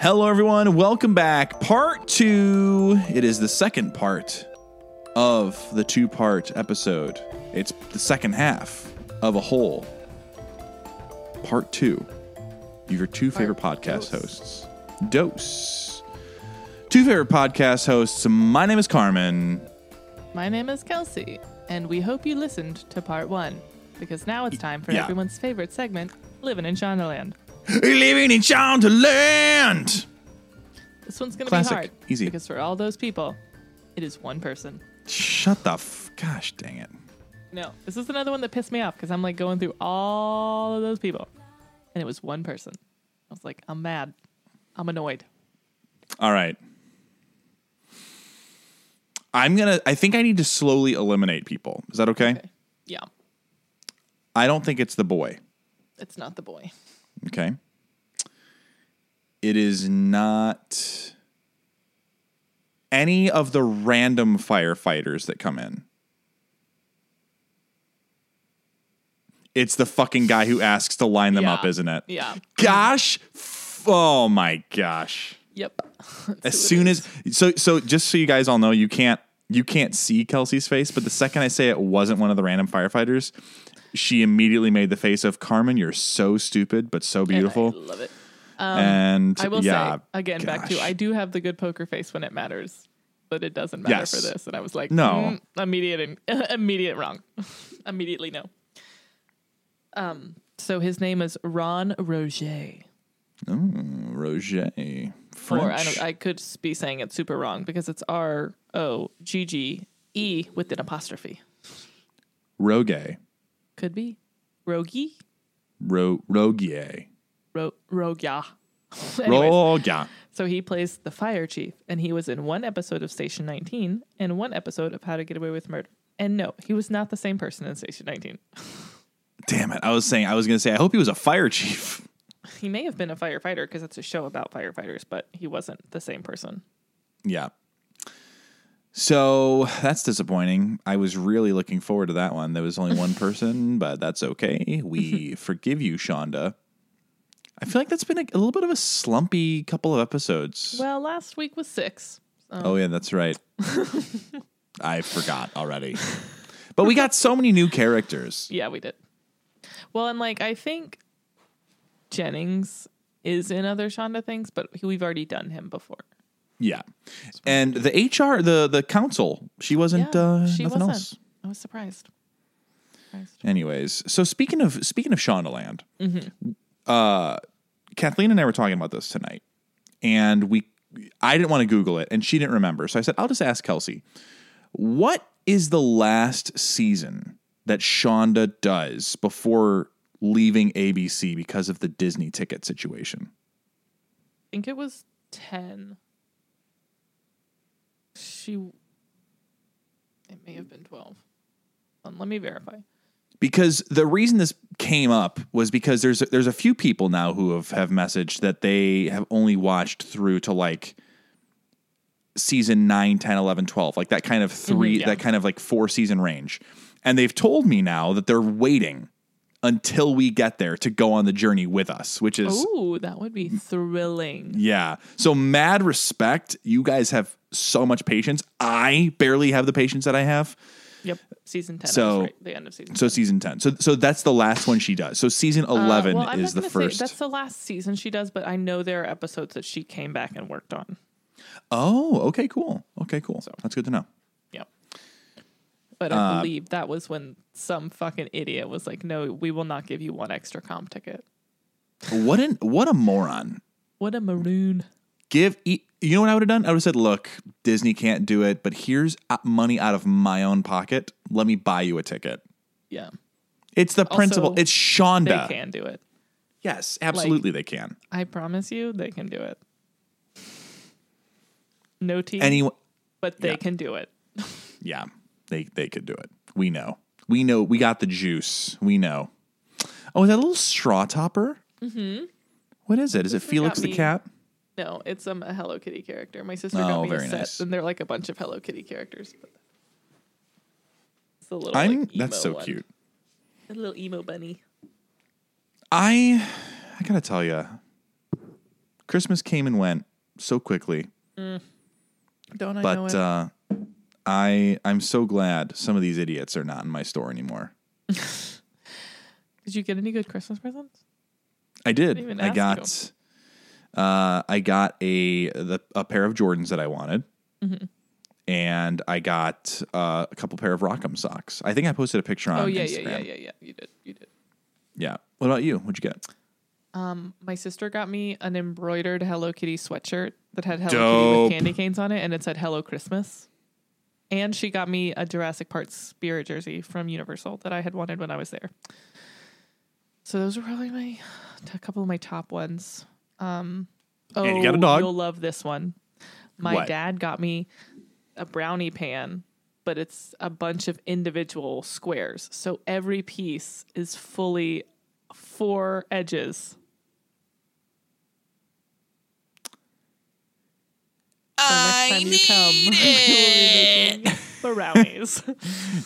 Hello, everyone. Welcome back. Part two. It is the second part of the two part episode. It's the second half of a whole. Part two. Your two favorite podcast dose. hosts. Dose. Two favorite podcast hosts. My name is Carmen. My name is Kelcey, and we hope you listened to part one because now it's time for Yeah. everyone's favorite segment, Living in Shondaland. Living in Shondaland. This one's going to be hard. Easy. Because for all those people, it is one person. Shut the f. Gosh dang it. No, this is another one that pissed me off because I'm like going through all of those people, and it was one person. I was like, I'm mad. I'm annoyed. All right. I'm going to, I think I need to slowly eliminate people. Is that okay? Okay. Yeah, I don't think it's the boy. it's not the boy. Okay. It is not any of the random firefighters that come in. It's the fucking guy who asks to line them Yeah. up, isn't it? Yeah. Gosh. f- Oh my gosh. Yep. As soon as so so just so you guys all know, you can't you can't see Kelcey's face, but the second I say it wasn't one of the random firefighters, she immediately made the face of Carmen, you're so stupid, but so beautiful. I love it. And I will yeah, say again, back to gosh. I do have the good poker face when it matters, but it doesn't matter Yes. for this. And I was like, No. mm, immediate, immediate wrong, immediately no. Um, so his name is Ron Roger, Roger. French. or I don't, I could be saying it super wrong because it's R O G G E with an apostrophe. Rogue. Could be Rogie, Ro Rogier. Ro Rogia. Anyways, Rogia. So he plays the fire chief, and he was in one episode of Station 19 and one episode of How to Get Away with Murder. And no, he was not the same person in Station 19. Damn it. I was saying I was gonna say I hope he was a fire chief. He may have been a firefighter because it's a show about firefighters, but he wasn't the same person. Yeah. So that's disappointing. I was really looking forward to that one. There was only one person, but that's okay. We forgive you, Shonda. I feel like that's been a, a little bit of a slumpy couple of episodes. Well, last week was six. oh yeah, that's right. I forgot already. But we got so many new characters. Yeah, we did. Well, and like, I think Jennings is in other Shonda things, but we've already done him before. Yeah. And the HR, the the council, she wasn't Yeah, uh, she nothing wasn't. else. I was surprised. surprised. Anyways, so speaking of speaking of Shondaland, Mm-hmm. uh, Kathleen and I were talking about this tonight, and we I didn't want to Google it, and she didn't remember, so I said I'll just ask Kelcey, what is the last season that Shonda does before leaving ABC because of the Disney ticket situation? I think it was 10. She. It may have been 12. Um, let me verify. Because the reason this came up was because there's there's a few people now who have have messaged that they have only watched through to like season 9 10 11 12 like that kind of mm-hmm, 3 yeah. that kind of like four season range. And they've told me now that they're waiting until we get there to go on the journey with us which is Ooh, that would be thrilling. yeah. So mad respect. You guys have so much patience. I barely have the patience that i have Yep. Season 10. So- right. The end of season so 10. season 10 so so that's the last one she does so season 11 Uh, well, is the first that's the last season she does, but I know there are episodes that she came back and worked on. Oh, okay, cool. Okay, cool. So, That's good to know. Yep. But Uh, I believe that was when some fucking idiot was like, no, we will not give you one extra comp ticket. What an what a moron. What a maroon. Give e- you know what I would have done? I would have said, "Look, Disney can't do it, but here's uh, money out of my own pocket. Let me buy you a ticket." Yeah. It's the principle. It's Shonda. They can do it. Yes, absolutely they can. I promise you, they can do it. No team, Anyone but they yeah. can do it. yeah, they they could do it. We know. We know. We got the juice. We know. Oh, is that a little straw topper? Mm-hmm. What is it? Is it Felix the cat? No, it's um, a Hello Kitty character. My sister Oh, got me a very set, nice. and they're like a bunch of Hello Kitty characters. But it's a little. I'm. like, that's so one. cute. A little emo bunny. I I gotta tell you, Christmas came and went so quickly, Don't I know but it? uh, I I'm so glad some of these idiots are not in my store anymore. Did you get any good Christmas presents? I did. even I ask got uh, I got a the, a pair of Jordans that I wanted. Mm-hmm. And I got uh, a couple pair of Rock'em socks. I think I posted a picture on Oh yeah, Instagram. yeah, yeah, yeah, yeah. You did. You did. Yeah. What about you? What'd you get? My sister got me an embroidered Hello Kitty sweatshirt that had Hello Kitty with candy canes on it, and it said "Hello Christmas." And she got me a Jurassic Park spirit jersey from Universal that I had wanted when I was there. So those were probably my a couple of my top ones. Um, oh, And you got a dog. You'll love this one. My What? dad got me a brownie pan, but it's a bunch of individual squares. So every piece is fully four edges. So next time you come, brownies.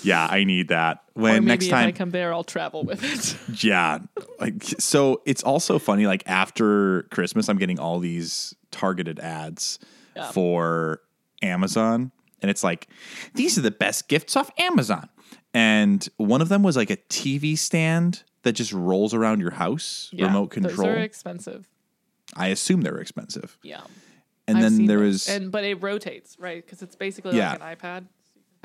Yeah, I need that. or When maybe next if time I come there, I'll travel with it. Yeah. Like so it's also funny like after Christmas I'm getting all these targeted ads Yeah. for Amazon and it's like these are the best gifts off Amazon. And one of them was like a TV stand that just rolls around your house, Yeah, remote control. Those are expensive. I assume they were expensive. Yeah. And I've then there those. was and but it rotates, right? Because it's basically Yeah. like an iPad.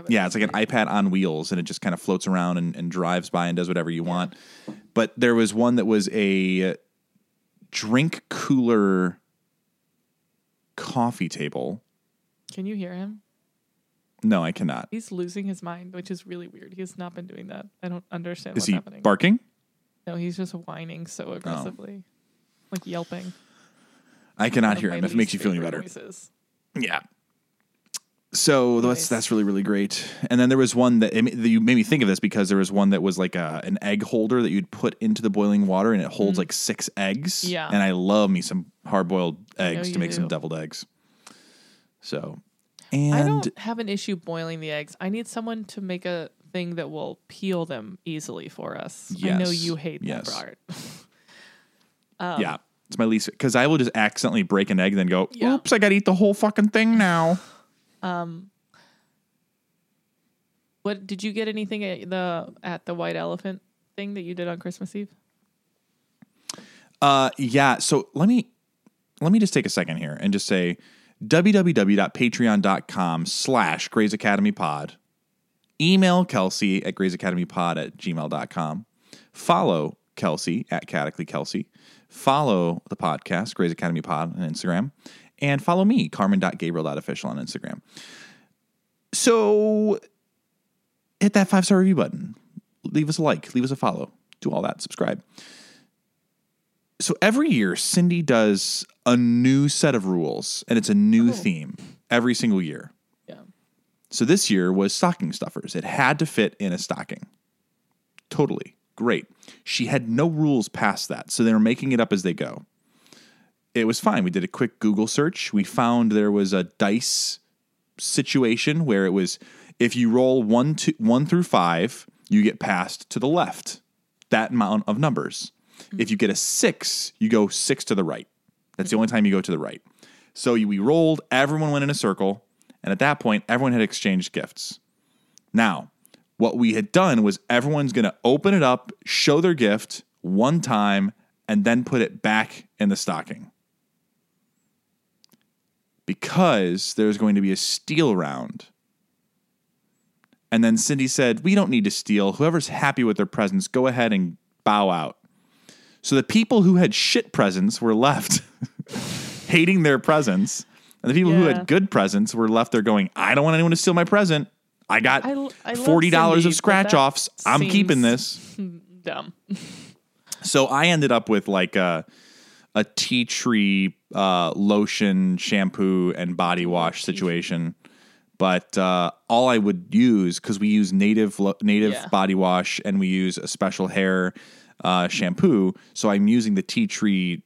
Yeah, it's like an iPad on wheels and it just kind of floats around and, and drives by and does whatever you want. But there was one that was a drink cooler coffee table. Can you hear him? No, I cannot. He's losing his mind, which is really weird. He has not been doing that. I don't understand Is what's he happening. barking? no, he's just whining so oh. aggressively, like yelping. I cannot hear him. If it makes you feel any better. noises. Yeah. So that's Nice. that's really really great. And then there was one that, it, that you made me think of this because there was one that was like a, an egg holder that you'd put into the boiling water and it holds like six eggs. Mm. Yeah. And I love me some hard boiled eggs to make some deviled eggs. So, I and don't have an issue boiling the eggs. I need someone to make a thing that will peel them easily for us. Yes. I know you hate Yes. that part. Um, yeah, it's my least because I will just accidentally break an egg and then go, Yeah. oops, I got to eat the whole fucking thing now. What did you get anything at the at the white elephant thing that you did on Christmas Eve? Uh, yeah. So let me let me just take a second here and just say www.patreon.com slash Grey's Academy Pod. Email Kelcey at Grey's Academy Pod at gmail.com. Follow Kelcey at Chaotically Kelcey. Follow the podcast, Grey's Academy Pod on Instagram. And follow me, Carmen.Gabriel.official on Instagram. So hit that five star review button. Leave us a like, leave us a follow, do all that, subscribe. So every year cindy does a new set of rules and it's a new oh. theme every single year. Yeah. so this year was stocking stuffers. It had to fit in a stocking. Totally. Great. She had no rules past that so they were making it up as they go it was fine we did a quick google search we found there was a dice situation where it was if you roll one to one through five you get passed to the left that amount of numbers if you get a six, you go six to the right. That's the only time you go to the right. So we rolled, everyone went in a circle, and at that point, everyone had exchanged gifts. Now, what we had done was everyone's going to open it up, show their gift one time, and then put it back in the stocking. Because there's going to be a steal round. And then Cindy said, We don't need to steal. Whoever's happy with their presents, go ahead and bow out. So the people who had shit presents were left hating their presents. And the people who had good presents were left there going, I don't want anyone to steal my present. I got I I love $40 Cindy, of scratch offs. I'm keeping this. Dumb. So I ended up with like a a tea tree uh, lotion, shampoo, and body wash situation. But uh, all I would use because we use native lo- native Yeah. body wash and we use a special hair uh, shampoo. So I'm using the tea tree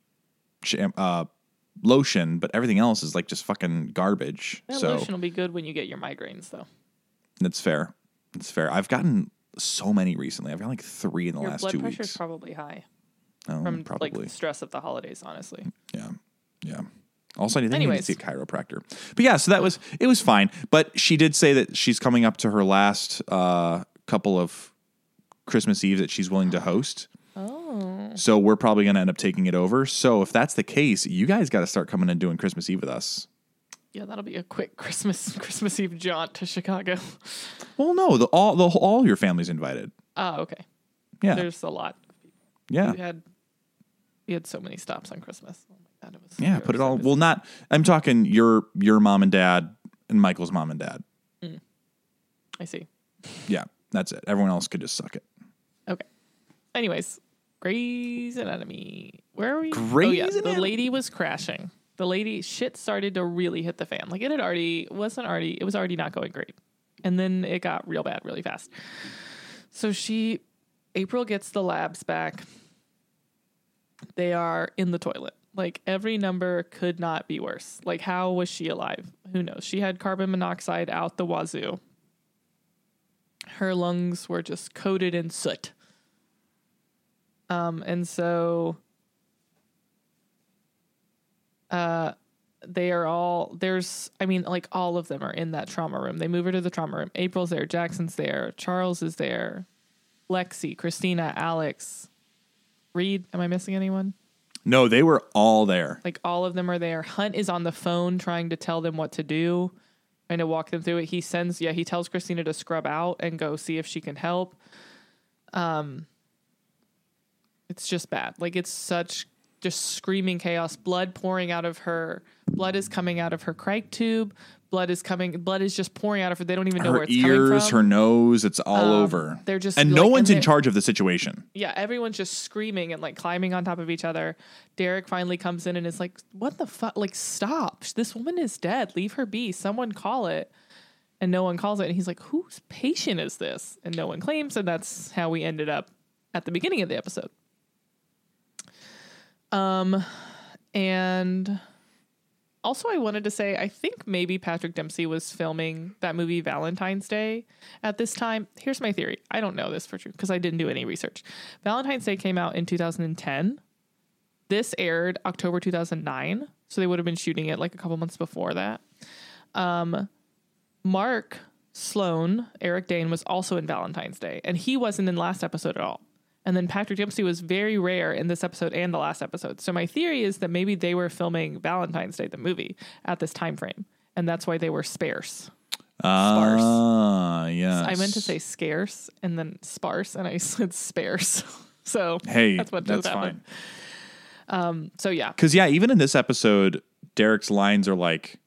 sham- uh, lotion, but everything else is like just fucking garbage. That so lotion will be good when you get your migraines, though. that's fair. That's fair. I've gotten so many recently. I've got like three in the Your last blood two pressure is weeks. probably high Oh, from probably. like stress of the holidays. Honestly, Yeah. Yeah. Also, I think you need to see a chiropractor. But yeah, so that was it was fine. But she did say that she's coming up to her last uh, couple of Christmas Eve that she's willing to host. Oh. So we're probably going to end up taking it over. So if that's the case, you guys got to start coming and doing Christmas Eve with us. Yeah, that'll be a quick Christmas Christmas Eve jaunt to Chicago. Well, no, the, all the all your family's invited. Oh, okay. Yeah, There's a lot. yeah, We had we had so many stops on Christmas. Oh my god, it was yeah. Put it all. Well, not. I'm mm. talking your your mom and dad and Michael's mom and dad. Mm. I see. Yeah, that's it. Everyone else could just suck it. Okay. Anyways, Grey's Anatomy. Where are we? Grey's oh yeah, the lady was crashing. The lady shit started to really hit the fan. Like it had already wasn't already it was already not going great, and then it got real bad really fast. So she, April gets the labs back. They are in the toilet. Like every number could not be worse. Like how was she alive? Who knows? She had carbon monoxide out the wazoo. Her lungs were just coated in soot. Um, and so uh they are all there's I mean, like all of them are in that trauma room. They move her to the trauma room. April's there, Jackson's there, Charles is there, Lexie, Cristina, Alex, Reed. Am I missing anyone? No, they were all there. Like all of them are there. Hunt is on the phone trying to tell them what to do, trying to walk them through it. He sends, yeah, he tells Cristina to scrub out and go see if she can help. Um, it's just bad. Like it's such just screaming chaos. Blood pouring out of her. Blood is coming out of her crike tube. Blood is coming. Blood is just pouring out of her. They don't even know Her where it's ears, coming from. her nose, it's all Um, over. they're just, and like, no and one's in charge of the situation. yeah, everyone's just screaming and like climbing on top of each other. Derek finally comes in and is like, "What the fuck? Like, stop! This woman is dead. Leave her be. Someone call it." And no one calls it. And he's like, "Whose patient is this?" And no one claims. And that's how we ended up at the beginning of the episode. Um, and also I wanted to say I think maybe Patrick Dempsey was filming that movie Valentine's Day at this time. Here's my theory. I don't know this for true because I didn't do any research. Valentine's Day came out in 2010. This aired October 2009, so they would have been shooting it like a couple months before that. Um, Mark Sloan, Eric Dane was also in Valentine's Day, and he wasn't in last episode at all. And then Patrick Dempsey was very rare in this episode and the last episode. So my theory is that maybe they were filming Valentine's Day, the movie, at this time frame, and that's why they were sparse. Ah, yes. I meant to say scarce and then sparse, and I said sparse. so Hey, that's what that's just happened. fine. So yeah, Because yeah, even in this episode, Derek's lines are like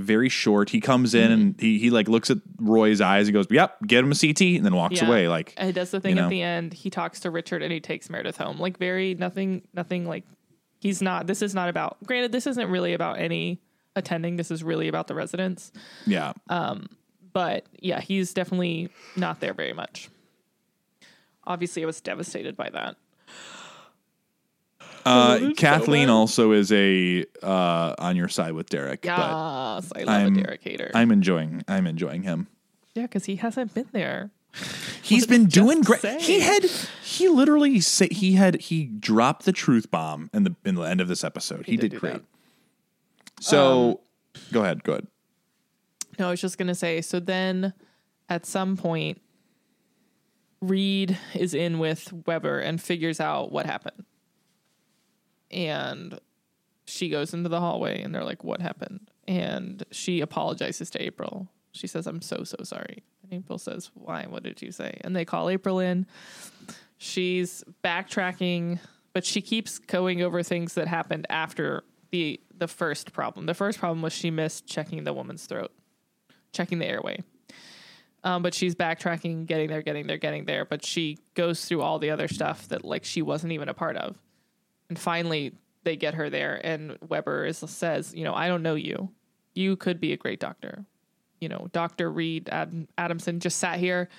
very short. He comes in and Mm-hmm. he he like looks at Roy's eyes. He goes, "Yep, get him a CT," and then walks Yeah. away. Like And he does the thing know? at the end. He talks to Richard and he takes Meredith home. Like very nothing, nothing like he's not. This is not about. Granted, this isn't really about any attending. This is really about the residents. yeah, Um. But yeah, he's definitely not there very much. Obviously, I was devastated by that. Uh, it's so Kathleen also is a uh, on your side with Derek. Yes, but I love I'm- a Derek hater. I'm enjoying I'm enjoying him. yeah, because he hasn't been there. He's been doing great. say? He had he literally say he had he dropped the truth bomb in the in the end of this episode. He, He did, did great. that. Um, So go ahead, go ahead. No, I was just gonna say. So then, at some point, Reed is in with Weber and figures out what happened, and she goes into the hallway, and they're like, "What happened?" And she apologizes to April. She says, "I'm so so sorry." And April says, "Why? What did you say?" And they call April in. She's backtracking, but she keeps going over things that happened after the the first problem. The first problem was she missed checking the woman's throat checking the airway. Um, but she's backtracking, getting there, getting there, getting there. But she goes through all the other stuff that like she wasn't even a part of. And finally, they get her there, and Weber is, says, "You know, I don't know you. You could be a great doctor. You know, Doctor Reed Ad- Adamson just sat here,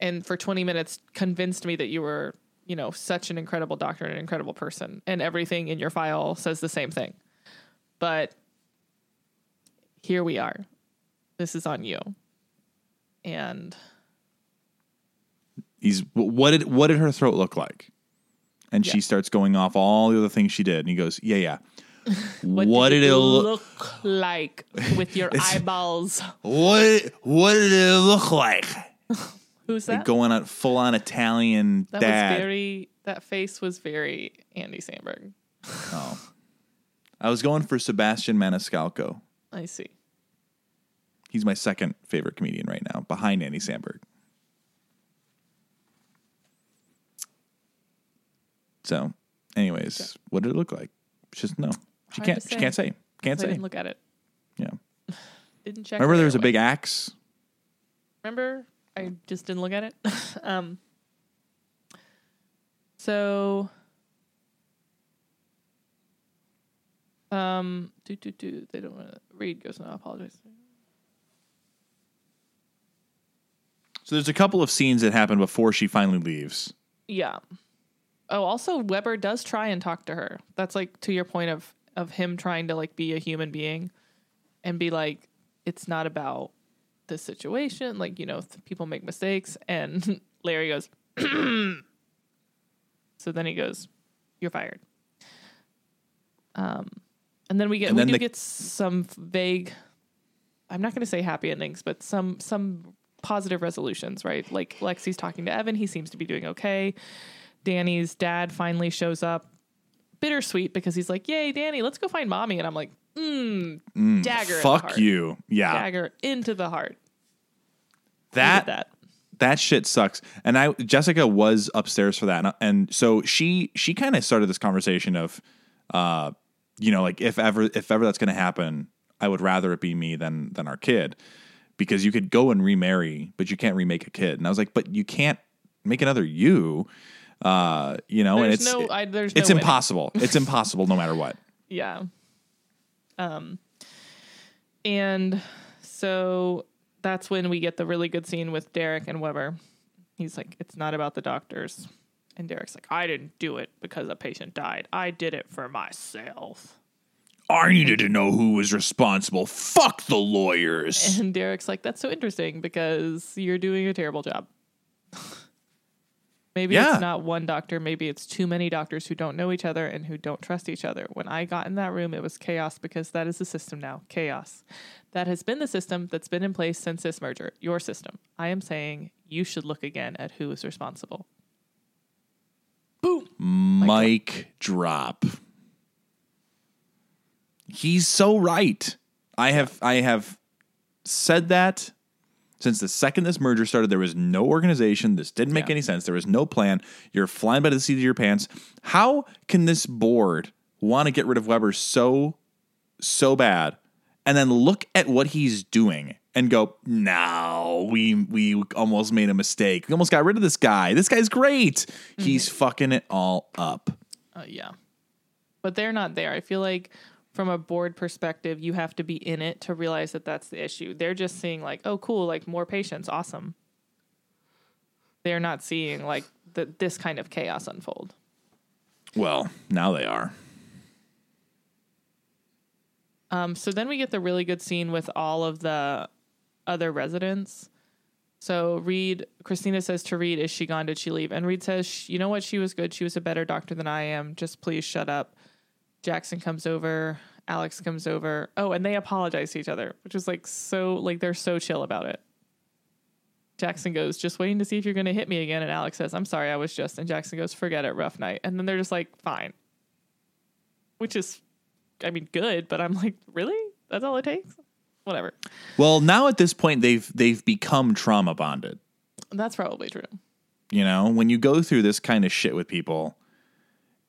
and for 20 minutes convinced me that you were, you know, such an incredible doctor and an incredible person, and everything in your file says the same thing. But here we are this is on you. And He's what did what did her throat look like? And she starts going off all the other things she did, and he goes, "Yeah, yeah. What, did it look? look like with your eyeballs? What what did it look like? Who's Like that? going on full on Italian that dad. was very. That face was very Andy Samberg. oh. I was going for Sebastian Maniscalco. I see. He's my second favorite comedian right now, behind Andy Samberg. So, anyways, what did it look like? She just no. She Hard can't. She can't say. Can't I say. didn't look at it. Yeah. Didn't check. Remember, there was a big axe. Remember, I just didn't look at it. um. So. Um. Do do do. They don't want to. read. goes. No, I apologize. So there's a couple of scenes that happen before she finally leaves. Yeah. Oh, also Weber does try and talk to her. That's like to your point of of him trying to like be a human being and be like it's not about the situation, like you know, th- people make mistakes and Larry goes So then he goes, "You're fired." Um and then we get And we then do the- get some vague I'm not going to say happy endings, but some some positive resolutions, right? Like Lexie's talking to Evan, he seems to be doing okay. Danny's dad finally shows up. Bittersweet because he's like, "Yay, Danny, let's go find mommy." And I'm like, "Mmm, dagger, in the Fuck you. Yeah. dagger into the heart." That that that shit sucks. And I Jessica was upstairs for that, and, and so she she kind of started this conversation of, uh, you know, like if ever if ever that's going to happen, I would rather it be me than than our kid, because you could go and remarry, but you can't remake a kid. And I was like, but you can't make another you, uh, you know, and it's no, I, there's it's no impossible. it's impossible no matter what. Yeah. Um and so that's when we get the really good scene with Derek and Weber. He's like, "It's not about the doctors." And Derek's like, "I didn't do it because a patient died. I did it for myself." I needed to know who was responsible. Fuck the lawyers. And Derek's like, "That's so interesting because you're doing a terrible job." Maybe Yeah. it's not one doctor, maybe it's too many doctors who don't know each other and who don't trust each other. When I got in that room, it was chaos because that is the system now. Chaos. That has been the system that's been in place since this merger. Your system. I am saying you should look again at who is responsible. Boom. Mic drop. He's so right. I have I have said that since the second this merger started. There was no organization. This didn't make Yeah. any sense. There was no plan. You're flying by the seat of your pants. How can this board want to get rid of Weber so so bad, and then look at what he's doing and go, "No, we we almost made a mistake. We almost got rid of this guy. This guy's great. He's fucking it all up." Uh, yeah. But they're not there. I feel like from a board perspective, you have to be in it to realize that that's the issue. They're just seeing like, oh, cool, like more patients, awesome. They're not seeing like the, this kind of chaos unfold. Well, now they are. Um, so then we get the really good scene with all of the other residents. So Reed, Cristina says to Reed, "Is she gone? Did she leave?" And Reed says, "You know what? She was good. She was a better doctor than I am. Just please shut up." Jackson comes over. Alex comes over. Oh, and they apologize to each other, which is like so like they're so chill about it. Jackson goes, "Just waiting to see if you're going to hit me again." And Alex says, "I'm sorry, I was just." And Jackson goes, "Forget it, rough night." And then they're just like, "Fine," which is, I mean, good. But I'm like, really? That's all it takes? Whatever. Well, now at this point they've they've become trauma bonded. That's probably true. You know, when you go through this kind of shit with people,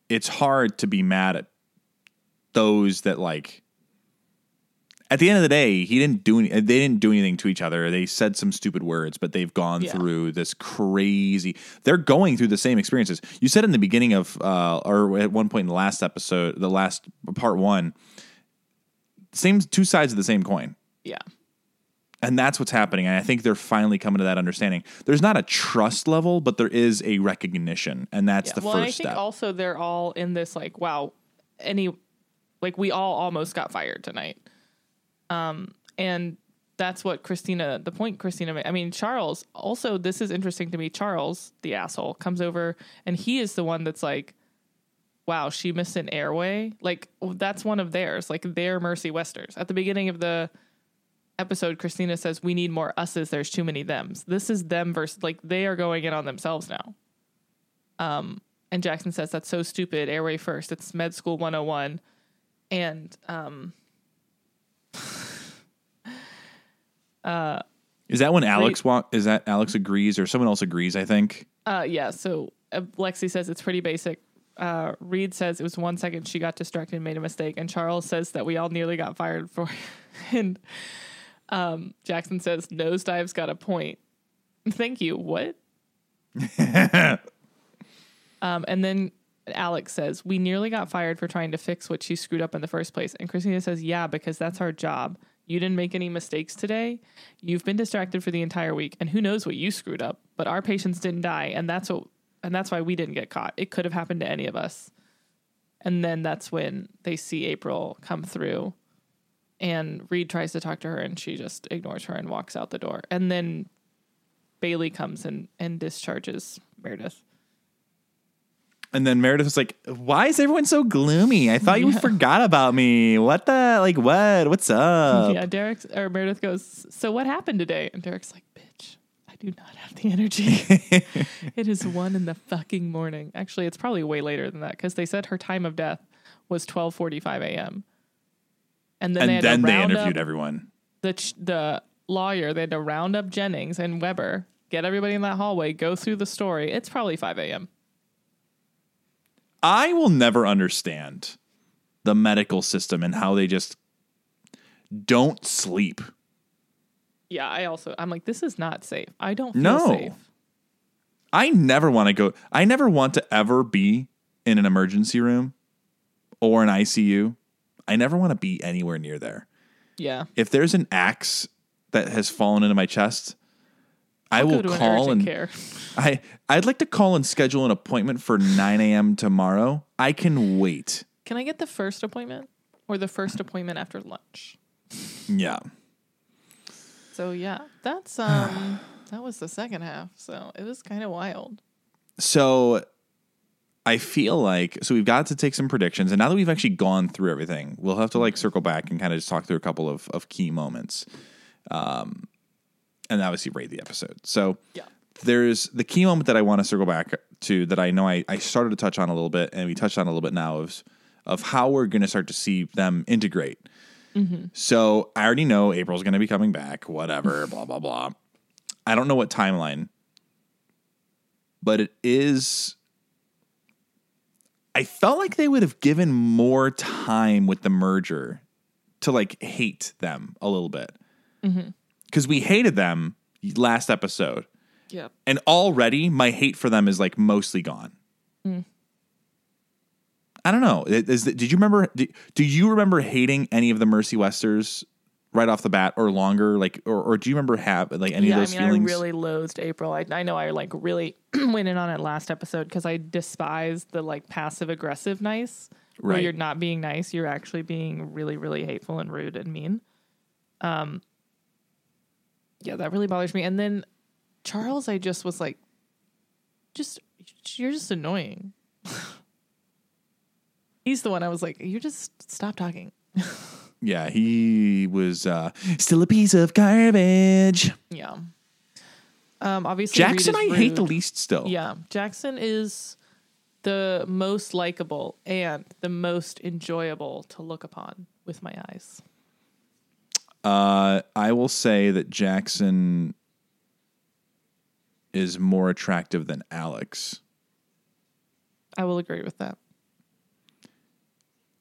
it's hard to be mad at those that like at the end of the day, he didn't do any, they didn't do anything to each other. They said some stupid words, but they've gone Yeah. through this crazy. They're going through the same experiences. You said in the beginning of uh or at one point in the last episode, the last part 1, same two sides of the same coin. Yeah. And that's what's happening. And I think they're finally coming to that understanding. There's not a trust level, but there is a recognition. And that's yeah. the well, and I first think step. also they're all in this like, wow, any, like we all almost got fired tonight. Um, and that's what Cristina, the point Cristina made. I mean, Charles, also, this is interesting to me. Charles, the asshole, comes over and he is the one that's like, wow, she missed an airway. Like that's one of theirs, like their Mercy Westers. At the beginning of the episode, Cristina says, We need more us's, there's too many thems. This is them versus like they are going in on themselves now. Um, and Jackson says, That's so stupid. Airway first. It's med school 101. And um Is that when Alex walk? Is that Alex agrees or someone else agrees? I think. Uh, yeah. So uh, Lexie says it's pretty basic. Uh, Reed says it was one second she got distracted and made a mistake, and Charles says that we all nearly got fired for. and um, Jackson says nosedive's got a point. Thank you. What? um, and then Alex says we nearly got fired for trying to fix what she screwed up in the first place, and Cristina says yeah because that's our job. You didn't make any mistakes today. You've been distracted for the entire week, and who knows what you screwed up. But our patients didn't die, and that's what and that's why we didn't get caught. It could have happened to any of us. And then that's when they see April come through, and Reed tries to talk to her, and she just ignores her and walks out the door. And then Bailey comes and and discharges Meredith. And then Meredith was like, "Why is everyone so gloomy? I thought you Yeah. forgot about me. What the like? What? What's up?" yeah, Derek or Meredith goes, "So what happened today?" And Derek's like, "Bitch, I do not have the energy. it is one in the fucking morning. Actually, it's probably way later than that because they said her time of death was twelve forty five a.m. And then they had then they interviewed everyone. the ch- the lawyer. They had to round up Jennings and Weber, get everybody in that hallway, go through the story. It's probably five a.m. I will never understand the medical system and how they just don't sleep. Yeah, I also I'm like, this is not safe. I don't feel No. safe. I never want to go. I never want to ever be in an emergency room or an ICU. I never want to be anywhere near there. Yeah. If there's an axe that has fallen into my chest, I Go will to an call urgent and care. I I'd like to call and schedule an appointment for 9 a.m. tomorrow. I can wait. Can I get the first appointment or the first appointment after lunch? Yeah. So yeah, that's um that was the second half. So it was kind of wild. So I feel like so we've got to take some predictions, and now that we've actually gone through everything, we'll have to like circle back and kind of just talk through a couple of, of key moments, um, and obviously rate the episode. So Yeah. there's the key moment that I want to circle back to that I know I, I started to touch on a little bit, and we touched on a little bit now of of how we're going to start to see them integrate. Mm-hmm. So I already know April's going to be coming back, whatever, blah blah blah. I don't know what timeline, but it is. I felt like they would have given more time with the merger to like hate them a little bit mm-hmm. Because we hated them last episode, Yep. and already my hate for them is like mostly gone. I don't know. Is, is- did you remember? Do, do you remember hating any of the Mercy Westers right off the bat, or longer? Like, or, or do you remember have like any yeah, of those I mean, feelings? I really loathed April. I, I know I like really went in on it last episode because I despise the like passive aggressive nice, where Right. you're not being nice, you're actually being really, really hateful and rude and mean. Um, yeah, that really bothers me. And then Charles, I just was like, just you're just annoying. He's the one I was like, you just stop talking. yeah, he was uh, still a piece of garbage. Yeah. Um, obviously, Jackson, I hate the least still. Yeah, Jackson is the most likable and the most enjoyable to look upon with my eyes. Uh, I will say that Jackson is more attractive than Alex, I will agree with that.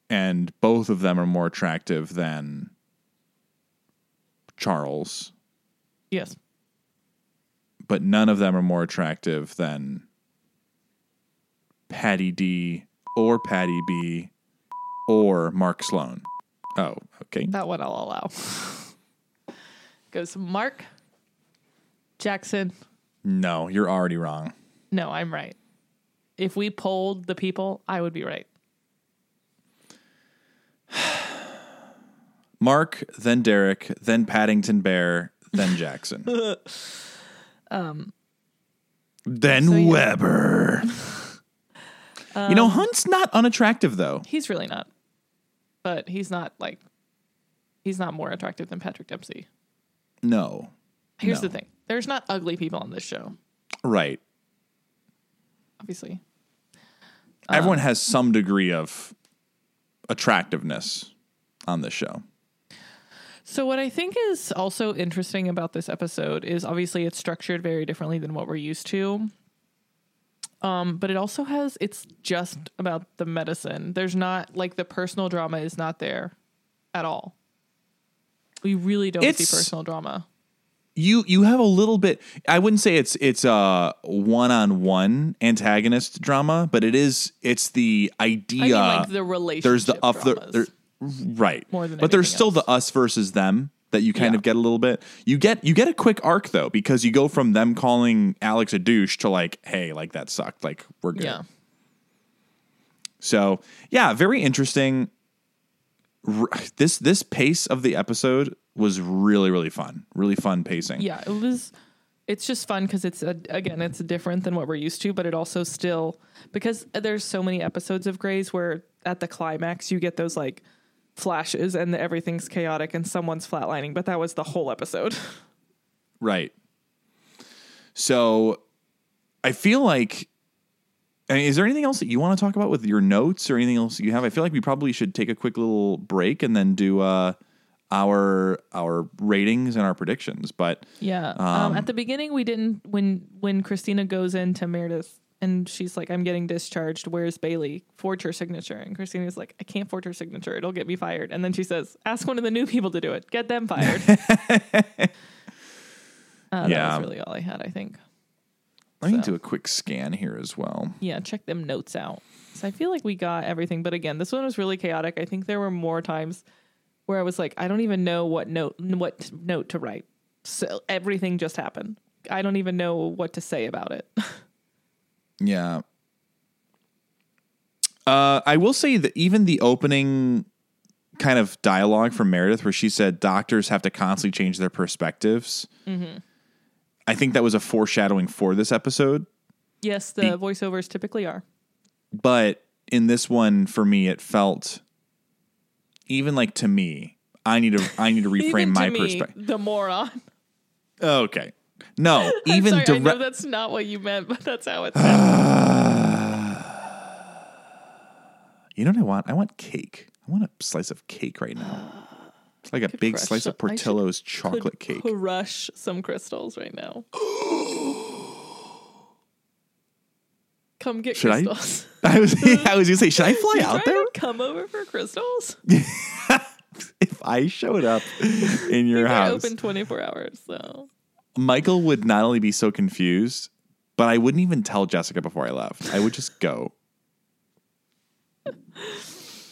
and both of them are more attractive than Charles, Yes. but none of them are more attractive than Patty D or Patty B or Mark Sloan. Oh, okay. That one I'll allow. Goes Mark Jackson. No, you're already wrong. No, I'm right. If we polled the people, I would be right. Mark, then Derek, then Paddington Bear, then Jackson. um, then so yeah. Weber. you Um, know, Hunt's not unattractive though. He's really not. But he's not like he's not more attractive than Patrick Dempsey. No. Here's No. the thing. There's not ugly people on this show, Right. obviously. Everyone um, has some degree of attractiveness on this show. So what I think is also interesting about this episode is obviously it's structured very differently than what we're used to. Um, but it also has it's just about the medicine. There's not like the personal drama is not there at all. We really don't see personal drama. You you have a little bit I wouldn't say it's it's a one-on-one antagonist drama, but it is it's the I idea mean like the relationship there's the up the there, right More than but there's still the us versus them that you kind Yeah. of get a little bit you get you get a quick arc though because you go from them calling alex a douche to like hey like that sucked like we're good yeah. so yeah very interesting R- this this pace of the episode was really really fun really fun pacing Yeah, it was. It's just fun because it's a, again, it's different than what we're used to, but it also still because there's so many episodes of Grey's where at the climax you get those like flashes and everything's chaotic and someone's flatlining, but that was the whole episode. Right. So I feel like I mean, is there anything else that you want to talk about with your notes or anything else that you have? I feel like we probably should take a quick little break and then do uh our our ratings and our predictions. But Yeah. Um, at the beginning, we didn't when when Cristina goes into Meredith and she's like, "I'm getting discharged. Where's Bailey? Forge her signature." And Cristina's like, "I can't forge her signature. It'll get me fired." And then she says, "Ask one of the new people to do it. Get them fired." uh, That Yeah. was really all I had. I think. let me do a quick scan here as well. Yeah, check them notes out. So I feel like we got everything, but again, this one was really chaotic. I think there were more times where I was like, I don't even know what note what note to write. So everything just happened. I don't even know what to say about it. Yeah. Uh, I will say that even the opening kind of dialogue from Meredith, where she said doctors have to constantly change their perspectives, I think that was a foreshadowing for this episode. yes, the voiceovers typically are. But in this one, for me, it felt even like to me, I need to I need to reframe to my perspective. The moron. Okay, no, even I know direct. that's not what you meant, but that's how it's. You know what I want? I want cake. I want a slice of cake right now. It's like a big crush slice of some- I should- Portillo's chocolate cake. Crush some crystals right now. Come get Should I? crystals. I was I was gonna say, should I fly out there? come over for crystals? If I showed up in your They're house, open 24 hours, so. Michael would not only be so confused, but I wouldn't even tell Jessica before I left. I would just go.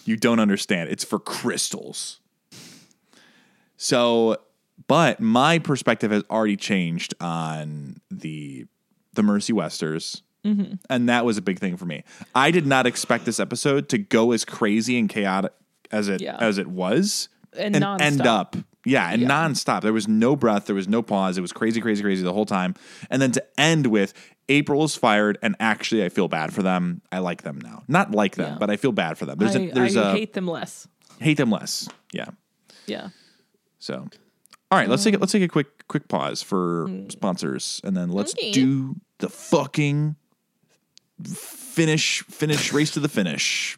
You don't understand. It's for crystals. So, but my perspective has already changed on the the Mercy Westers. Mm-hmm. And that was a big thing for me. I did not expect this episode to go as crazy and chaotic as it Yeah. as it was And and end up. Yeah, and Yeah. nonstop. There was no breath. There was no pause. It was crazy, crazy, crazy the whole time. And then to end with April is fired, and actually, I feel bad for them. I like them now. Not like them, Yeah. but I feel bad for them. There's I, a there's I a hate them less. hate them less. Yeah. Yeah. So, all right, let's take a, um. let's take a quick quick pause for mm. sponsors, and then let's Okay. do the fucking finish finish race to the finish.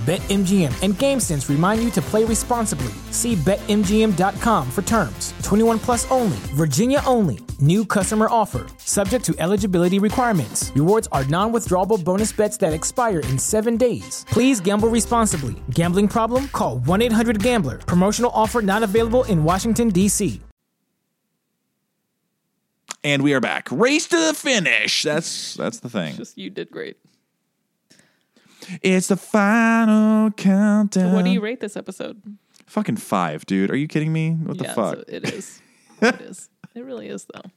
BetMGM and GameSense remind you to play responsibly. See BetMGM.com for terms. 21 plus only, Virginia only. New customer offer, subject to eligibility requirements. Rewards are non withdrawable bonus bets that expire in seven days. Please gamble responsibly. Gambling problem? Call 1 800 Gambler. Promotional offer not available in Washington, D.C. And we are back. Race to the finish. That's that's the thing. Just you did great. It's the final countdown. What do you rate this episode? Fucking five, dude. Are you kidding me? What the fuck? so it is. it is. It really is though.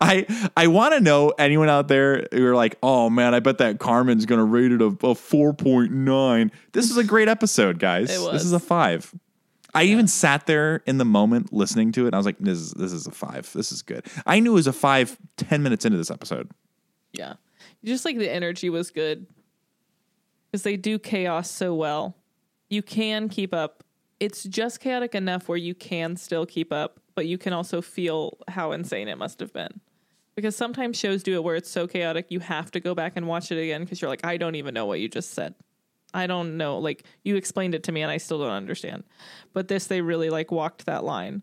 I I want to know anyone out there who are like, oh man, I bet that Carmen's gonna rate it a, a four point nine. This is a great episode, guys. It was. This is a five. I even sat there in the moment listening to it. And I was like, this is this is a five. This is good. I knew it was a five ten minutes into this episode. Yeah. Just like the energy was good. Because they do chaos so well. You can keep up. It's just chaotic enough where you can still keep up, but you can also feel how insane it must have been. Because sometimes shows do it where it's so chaotic you have to go back and watch it again because you're like, I don't even know what you just said. I don't know. Like you explained it to me and I still don't understand. But this they really like walked that line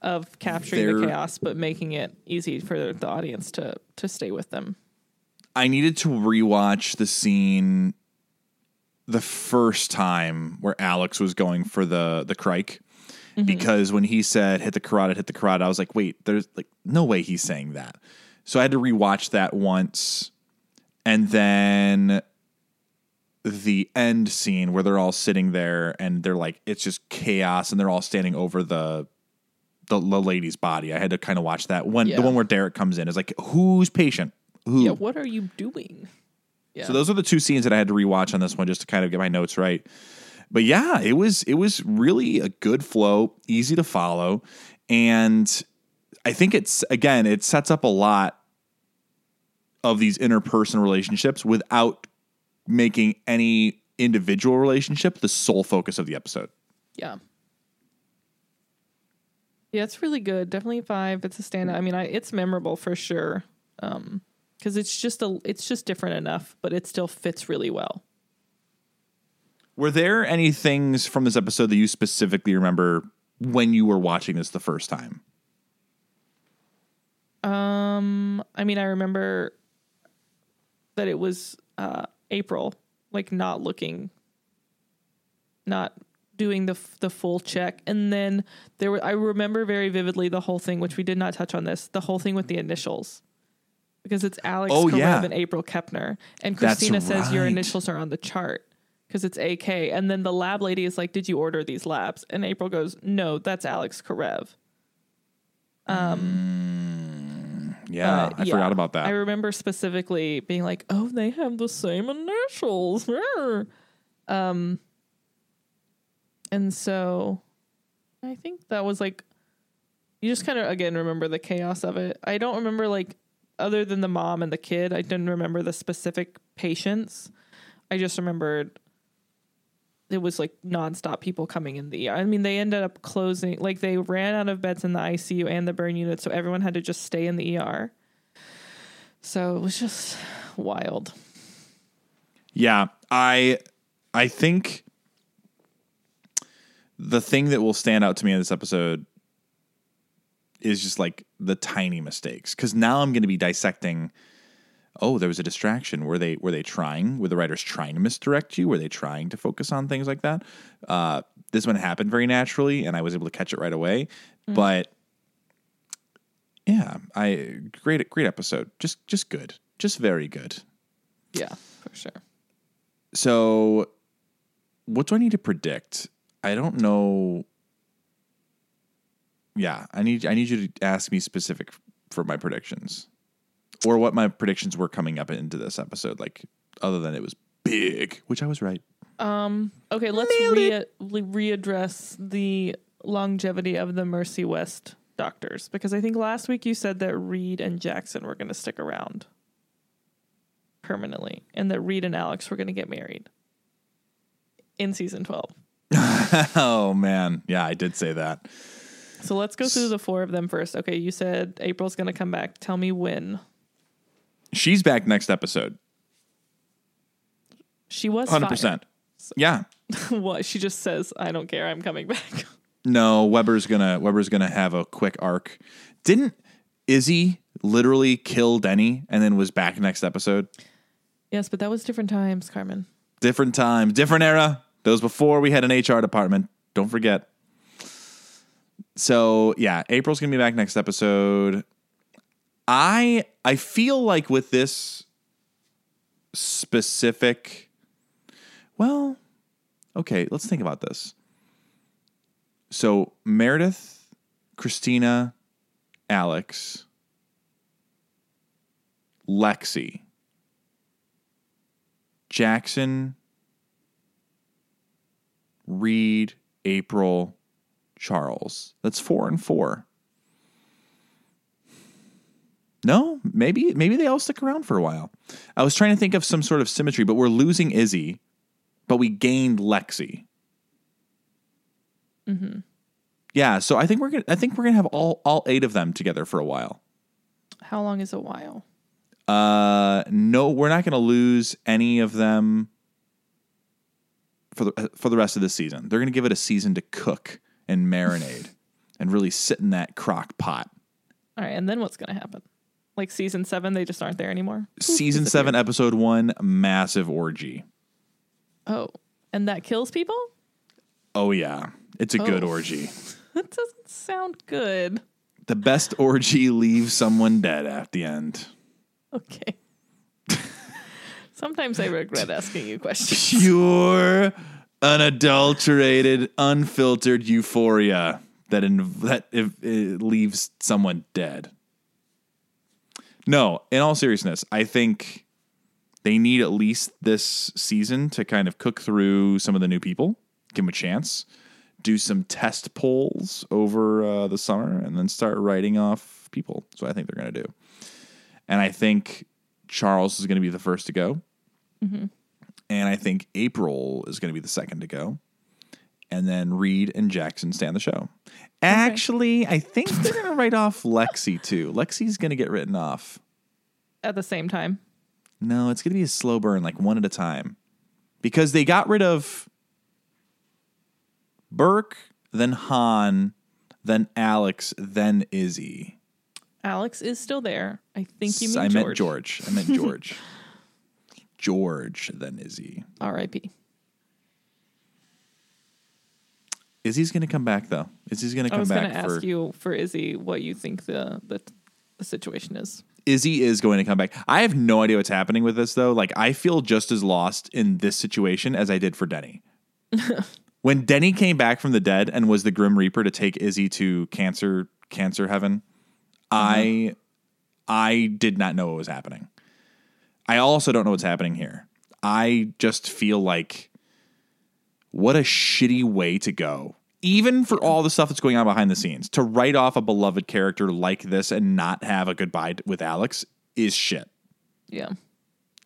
of capturing the They're- chaos but making it easy for the audience to to stay with them. I needed to rewatch the scene the first time where Alex was going for the the cric. Mm-hmm. Because when he said hit the carotid, hit the carotid, I was like, wait, there's like no way he's saying that. So I had to rewatch that once. And then the end scene where they're all sitting there and they're like, it's just chaos and they're all standing over the the, the lady's body. I had to kind of watch that one. Yeah. The one where Derek comes in is like, who's patient? Who? Yeah, what are you doing? Yeah. So those are the two scenes that I had to rewatch on this one just to kind of get my notes right. But yeah, it was it was really a good flow, easy to follow, and I think it's again it sets up a lot of these interpersonal relationships without making any individual relationship the sole focus of the episode. Yeah. Yeah, it's really good. Definitely five. It's a standout. I mean, I, it's memorable for sure. Um, because it's just a, it's just different enough, but it still fits really well. Were there any things from this episode that you specifically remember when you were watching this the first time? Um, I mean, I remember that it was uh April, like not looking, not doing the f- the full check, and then there were. I remember very vividly the whole thing, which we did not touch on this. The whole thing with the initials. Because it's Alex Oh, Karev yeah. and April Kepner, and That's Cristina says your initials are on the chart because it's AK, and then the lab lady is like, "Did you order these labs?" And April goes, "No, that's Alex Karev." Um. Yeah, Uh, I yeah. forgot about that. I remember specifically being like, "Oh, they have the same initials." um, and so I think that was like you just kind of again remember the chaos of it. I don't remember like other than the mom and the kid. I didn't remember the specific patients. I just remembered it was like nonstop people coming in the ER. I mean, they ended up closing, like they ran out of beds in the ICU and the burn unit, so everyone had to just stay in the ER. So it was just wild. Yeah, I I think the thing that will stand out to me in this episode is just like the tiny mistakes. Cuz now I'm going to be dissecting oh there was a distraction. Were they were they trying? Were the writers trying to misdirect you? Were they trying to focus on things like that? Uh this one happened very naturally and I was able to catch it right away. But yeah I great great episode. Just just good. Just very good. Yeah, for sure. so, what do I need to predict? I don't know. Yeah, I need I need you to ask me specific for my predictions, or what my predictions were coming up into this episode. Like, other than it was big, which I was right. Um. Okay, let's re- readdress the longevity of the Mercy West doctors because I think last week you said that Reed and Jackson were going to stick around permanently and that Reed and Alex were going to get married in season 12. Oh man, yeah, I did say that. So let's go through the four of them first. Okay, you said April's going to come back. Tell me when. She's back next episode, She was hundred fired. percent. episode. Yeah. what? She just says, I don't care. I'm coming back. No, Weber's gonna Weber's gonna have a quick arc. Didn't Izzie literally kill Denny and then was back next episode? yes, but that was different times, Carmen. Different time, different era. That was before we had an HR department. Don't forget. So yeah, April's gonna be back next episode. I I feel like with this specific well, okay, let's think about this. So Meredith, Cristina, Alex, Lexie, Jackson, Reed, April, Charles. That's four and four. No, maybe maybe they all stick around for a while. I was trying to think of some sort of symmetry, but we're losing Izzie, but we gained Lexie. Mm-hmm. Yeah, so I think we're gonna I think we're gonna have all all eight of them together for a while. How long is a while? Uh, no, we're not gonna lose any of them for the for the rest of the season. They're gonna give it a season to cook and marinade and really sit in that crock pot. All right, and then what's going to happen? Like season seven, they just aren't there anymore. Season seven, episode one, massive orgy. Oh, and that kills people? Oh yeah, it's a good Oh. orgy. That doesn't sound good. The best orgy leaves someone dead at the end. Okay. Sometimes I regret asking you questions. Pure, unadulterated, unfiltered euphoria that in, that if, leaves someone dead. No, in all seriousness, I think they need at least this season to kind of cook through some of the new people, give them a chance, do some test polls over uh, the summer, and then start writing off people. So I think they're going to do. And I think Charles is going to be the first to go. And I think April is going to be the second to go. And then Reed and Jackson stay on the show. Actually, I think they're going to write off Lexie too. Lexie's going to get written off. At the same time. No, it's going to be a slow burn, like one at a time. Because they got rid of Burke, then Hahn, then Alex, then Izzie. Alex is still there. I think you mean I George. meant George. I meant George. George, then Izzie. R.I.P. Izzie's going to come back though. Izzie's going to come back. I was going to for ask you for Izzie what you think the, the the situation is. Izzie is going to come back. I have no idea what's happening with this though. Like I feel just as lost in this situation as I did for Denny. when Denny came back from the dead and was the Grim Reaper to take Izzie to cancer cancer heaven, uh-huh. I I did not know what was happening. I also don't know what's happening here. I just feel like what a shitty way to go. Even for all the stuff that's going on behind the scenes, to write off a beloved character like this and not have a goodbye with Alex is shit. Yeah.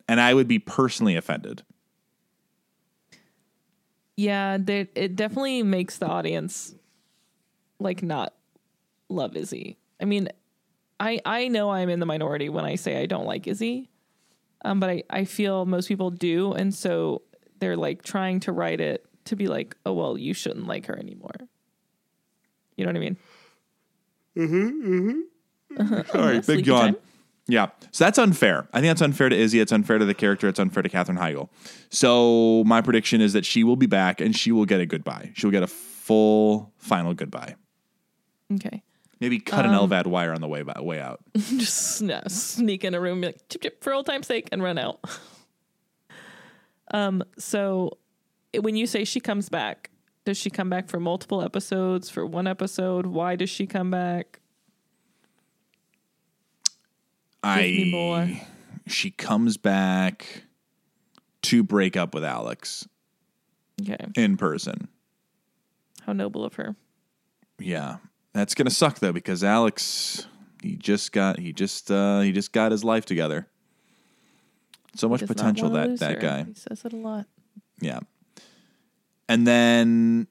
And I would be personally offended. Yeah, they, it definitely makes the audience like not love Izzie. I mean, I I know I'm in the minority when I say I don't like Izzie, um, but I I feel most people do, and so they're like trying to write it to be like, oh well, you shouldn't like her anymore. You know what I mean? Sorry, yeah, big sleepy yawn. time. Yeah. So that's unfair. I think that's unfair to Izzie. It's unfair to the character. It's unfair to Katherine Heigl. So my prediction is that she will be back and she will get a goodbye. She'll get a full final goodbye. Okay. Maybe cut Um, an LVAD wire on the way way out. just no, sneak in a room, be like chip chip for old time's sake, and run out. um. So, when you say she comes back, does she come back for multiple episodes? For one episode? Why does she come back? I she comes back to break up with Alex Okay. in person. How noble of her. Yeah. That's gonna suck though, because Alex he just got he just uh he just got his life together. So much potential that that guy. He says it a lot. Yeah. And then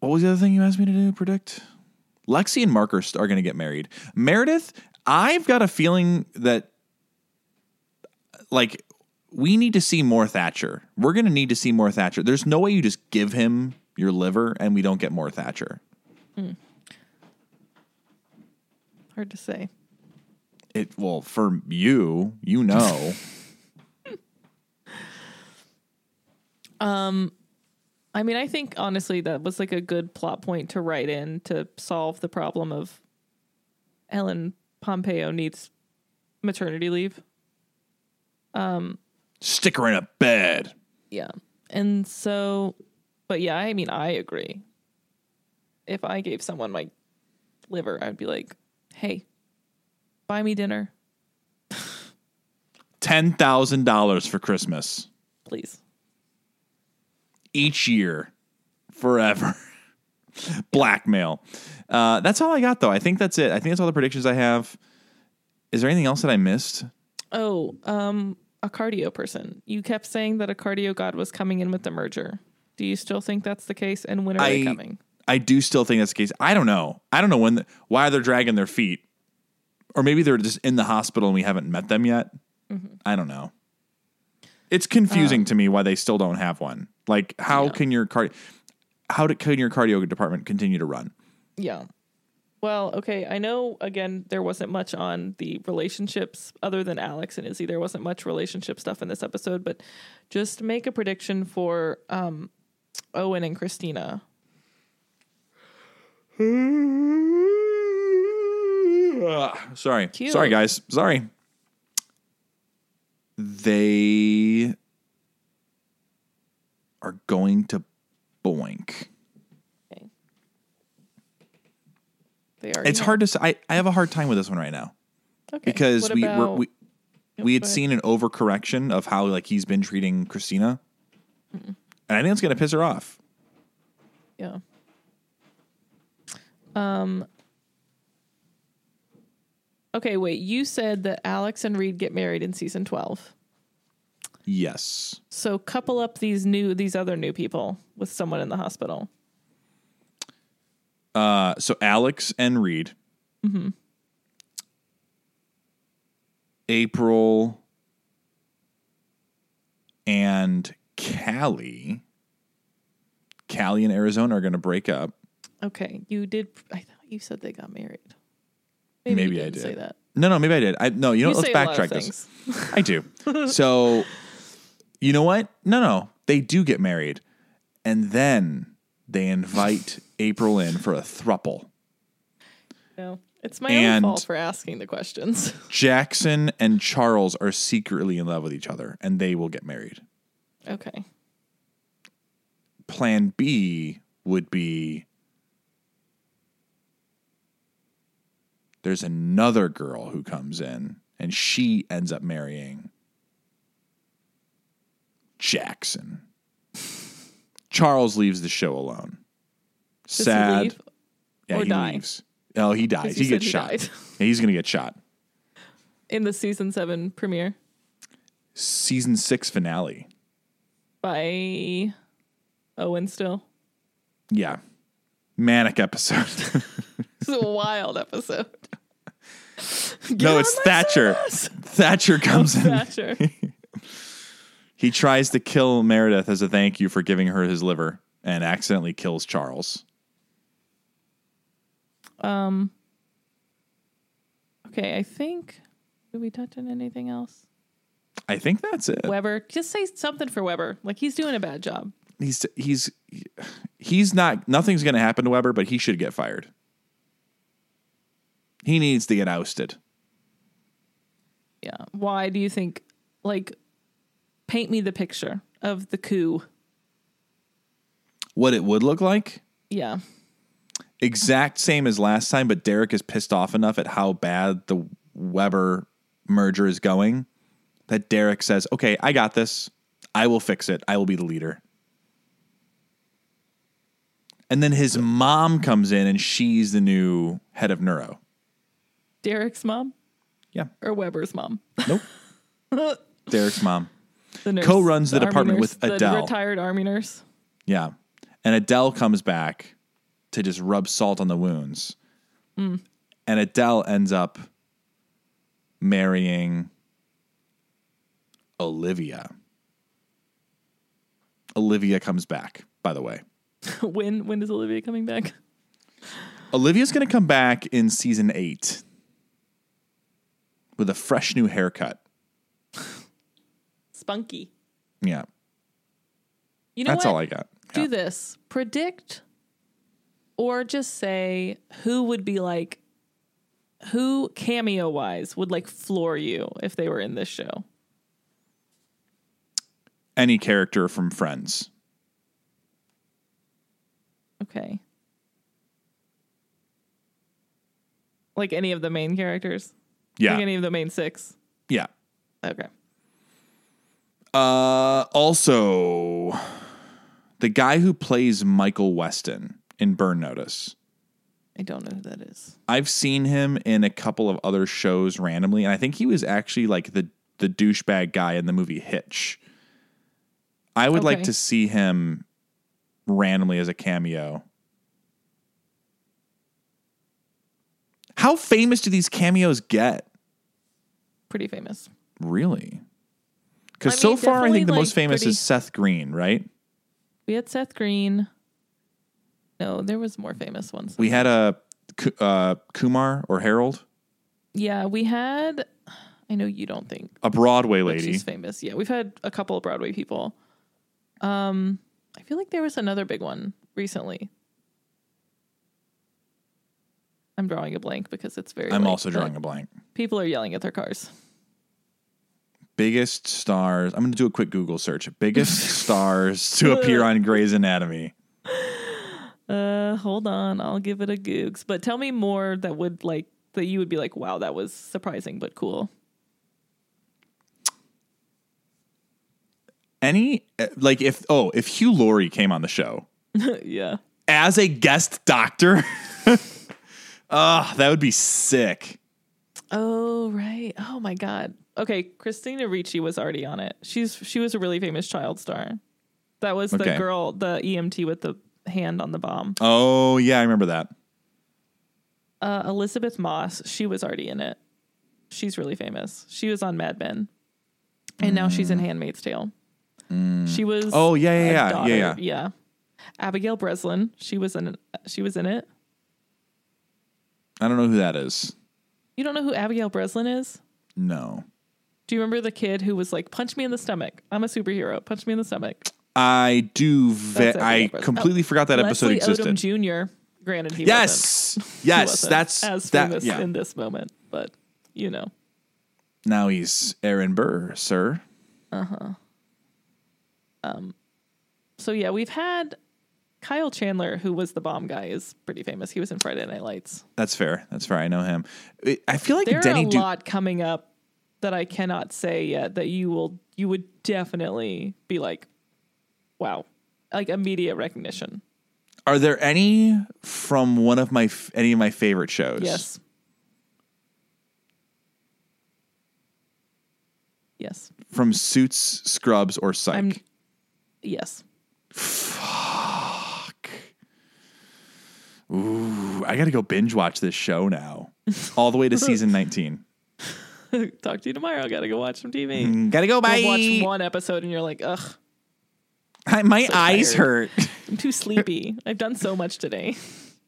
what was the other thing you asked me to do? Predict? Lexie and Mark are, are going to get married. Meredith, I've got a feeling that like we need to see more Thatcher. We're going to need to see more Thatcher. There's no way you just give him your liver and we don't get more Thatcher. Hard to say. It well for you, you know. Um, I mean, I think honestly that was like a good plot point to write in to solve the problem of Ellen Pompeo needs maternity leave. Um, stick her in a bed. Yeah. And so, but yeah, I mean, I agree. If I gave someone my liver, I'd be like, hey, buy me dinner, Ten thousand dollars for Christmas please. each year, forever. Blackmail. Uh, that's all I got, though. I think that's it. I think that's all the predictions I have. Is there anything else that I missed? Oh, um, a cardio person. You kept saying that a cardio god was coming in with the merger. Do you still think that's the case? And when are they coming? I do still think that's the case. I don't know. I don't know when. The, why they're dragging their feet, or maybe they're just in the hospital and we haven't met them yet. I don't know. It's confusing to me why they still don't have one. Like, how Yeah. can your card? How do, can your cardio department continue to run? Yeah. Well, okay. I know, again, there wasn't much on the relationships other than Alex and Izzie. There wasn't much relationship stuff in this episode, but just make a prediction for um, Owen and Cristina. Sorry, Cute. sorry, guys. Sorry. They are going to boink. Okay. They are. It's hard to say. I, I have a hard time with this one right now. okay. because What we about- were, we oh, we had seen an overcorrection of how like he's been treating Cristina, and I think it's gonna piss her off. Yeah. Um. Okay, wait. You said that Alex and Reed get married in season twelve. Yes, So couple up these new these other new people with someone in the hospital. uh, so Alex and Reed, Mm-hmm. April, and Callie. Callie and Arizona are gonna break up. Okay, you did. I thought you said they got married. Maybe, Maybe I did. say that. No, no, maybe I did. I no, you know, You let's a lot of backtrack this. I do. So, you know what? No, no, they do get married, and then they invite April in for a thruple. No, it's my And- own fault for asking the questions. Jackson and Charles are secretly in love with each other, and they will get married. Okay. Plan B would be there's another girl who comes in, and she ends up marrying Jackson. Charles leaves the show alone. Does he Sad. leave? Yeah, he die? leaves. Oh, he dies. He gets he shot. Yeah, he's gonna get shot. in the season seven premiere Season six finale. By Owen. Still, Yeah. Manic episode. this is a wild episode. no, it's Thatcher. Thatcher comes in. Thatcher. He tries to kill Meredith as a thank you for giving her his liver and accidentally kills Charles. Um. Okay, I think. Did we touch on anything else? I think that's it. Weber, just say something for Weber. Like he's doing a bad job. He's he's he's not nothing's going to happen to Weber, but he should get fired. He needs to get ousted. Yeah. Why do you think? Like, paint me the picture of the coup. What it would look like? Yeah. Exact same as last time, but Derek is pissed off enough at how bad the Weber merger is going that Derek says, "Okay, I got this. I will fix it. I will be the leader." And then his mom comes in and she's the new head of neuro. Derek's mom Yeah. or Weber's mom. Nope. Derek's mom. Co-runs the army department nurse, with the Adele. retired army nurse. Yeah. And Adele comes back to just rub salt on the wounds. Hmm. And Adele ends up marrying Olivia. Olivia comes back, by the way. when when is Olivia coming back? Olivia's going to come back in season eight with a fresh new haircut. Spunky. Yeah, You know that's what? all I got. Do this. Predict or just say who would be like who cameo wise would like floor you if they were in this show. Any character from Friends. Okay. Like any of the main characters? Yeah, Like any of the main six? yeah. Okay. Uh, also, the guy who plays Michael Weston in Burn Notice. I don't know who that is. I've seen him in a couple of other shows randomly, and I think he was actually like the the douchebag guy in the movie Hitch. I would like to see him randomly as a cameo. How famous do these cameos get? Pretty famous. Really? Because I so mean, far, I think the most famous pretty- is Seth Green, right? We had Seth Green. No, there was more famous ones. We had a uh, Kumar or Harold, Yeah, we had I know you don't think a Broadway lady. she's famous. Yeah, we've had a couple of Broadway people. Um, I feel like there was another big one recently. I'm drawing a blank because it's very. I'm late, also drawing a blank. People are yelling at their cars. biggest stars. I'm going to do a quick Google search. Biggest stars to appear on Grey's Anatomy. Uh, hold on, I'll give it a googs. But tell me more that would like that you would be like, wow, that was surprising but cool. Any uh, like if oh if Hugh Laurie came on the show yeah. as a guest doctor, ah, that would be sick. Oh right. Oh my god. Okay, Christina Ricci was already on it. She's she was a really famous child star. That was the Okay. girl, the EMT with the hand on the bomb. Oh yeah, I remember that. Uh, Elisabeth Moss, she was already in it. She's really famous. She was on Mad Men, and now she's in Handmaid's Tale. Mm. She was. Oh, yeah, yeah, yeah, yeah, daughter- yeah. yeah. Abigail Breslin, she was in. She was in it. I don't know who that is. You don't know who Abigail Breslin is? No, Do you remember the kid who was like, "Punch me in the stomach. I'm a superhero. Punch me in the stomach." I do. Ve- I Breslin. Oh, completely Oh, forgot that episode Leslie existed. Odom Jr. Granted, he wasn't. yes, he yes, wasn't that's as that. famous Yeah. in this moment, but you know. now he's Aaron Burr, sir. Uh-huh. Um, so yeah, we've had Kyle Chandler, who was the bomb guy, is pretty famous. He was in Friday Night Lights. That's fair. That's fair. I know him. I- feel like There Denny are a Du- lot coming up that I cannot say yet that you will you would definitely be like, wow, like immediate recognition. Are there any from one of my f- any of my favorite shows? Yes. Yes. From Suits, Scrubs, or Psych. I'm yes. Fuck. Ooh, I got to go binge watch this show now, all the way to season nineteen. Talk to you tomorrow. I Gotta go watch some TV. Mm, gotta go. Bye. You'll watch one episode and you're like, ugh, I- my so eyes tired. hurt. I'm too sleepy. I've done so much today.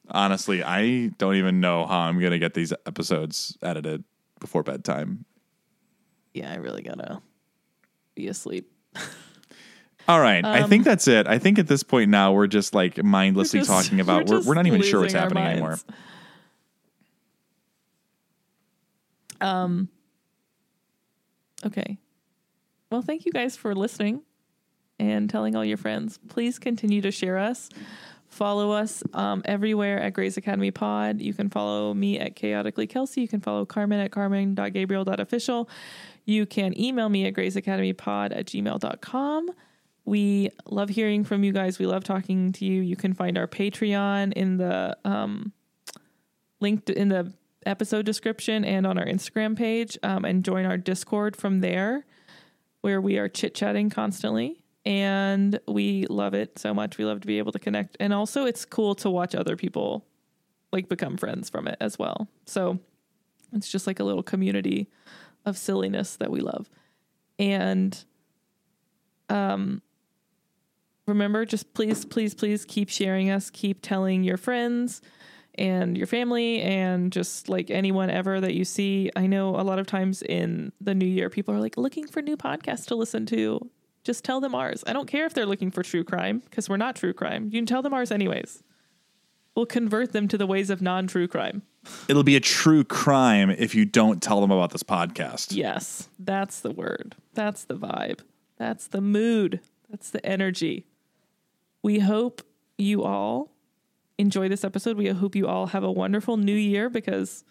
Honestly, I don't even know how I'm gonna get these episodes edited before bedtime. Yeah, I really gotta be asleep. All right, I think that's it. I think at this point now we're just like mindlessly Um, We're just- talking about. We're, just we're not even sure what's happening anymore. Um. Okay. Well, thank you guys for listening and telling all your friends. Please continue to share us. Follow us um, everywhere at Grey's Academy Pod. You can follow me at Chaotically Kelcey. You can follow Carmen at carmen.gabriel.official. You can email me at Grey's Academy Pod at gmail.com. We love hearing from you guys. We love talking to you. You can find our Patreon in the um, linked in the episode description and on our Instagram page, um, and join our Discord from there, where we are chit chatting constantly. And we love it so much. We love to be able to connect, and also it's cool to watch other people like become friends from it as well. So it's just like a little community of silliness that we love. And um remember just please please please keep sharing us, keep telling your friends and your family and just like anyone ever that you see. I know a lot of times in the new year people are like looking for new podcasts to listen to. Just tell them ours. I don't care if they're looking for true crime because we're not true crime. You can tell them ours anyways. We'll convert them to the ways of non-true crime. It'll be a true crime if you don't tell them about this podcast. Yes, that's the word. That's the vibe. That's the mood. That's the energy. We hope you all enjoy this episode. We hope you all have a wonderful new year because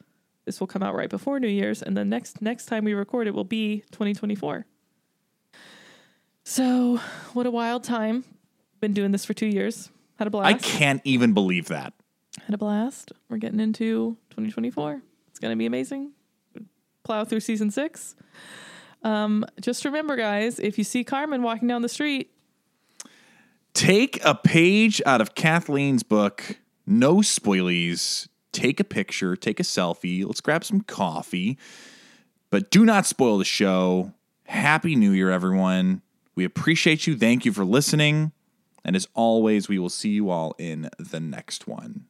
this will come out right before New Year's and the next next time we record it will be 2024. So, what a wild time. Been doing this for 2 years. Had a blast. I can't even believe that. Had a blast. We're getting into 2024. It's going to be amazing. Plow through season 6. Um, just remember guys, if you see Carmen walking down the street, Take a page out of Kathleen's book. No spoilies. Take a picture, take a selfie. Let's grab some coffee. But do not spoil the show. Happy New Year, everyone. We appreciate you. Thank you for listening. And as always, we will see you all in the next one.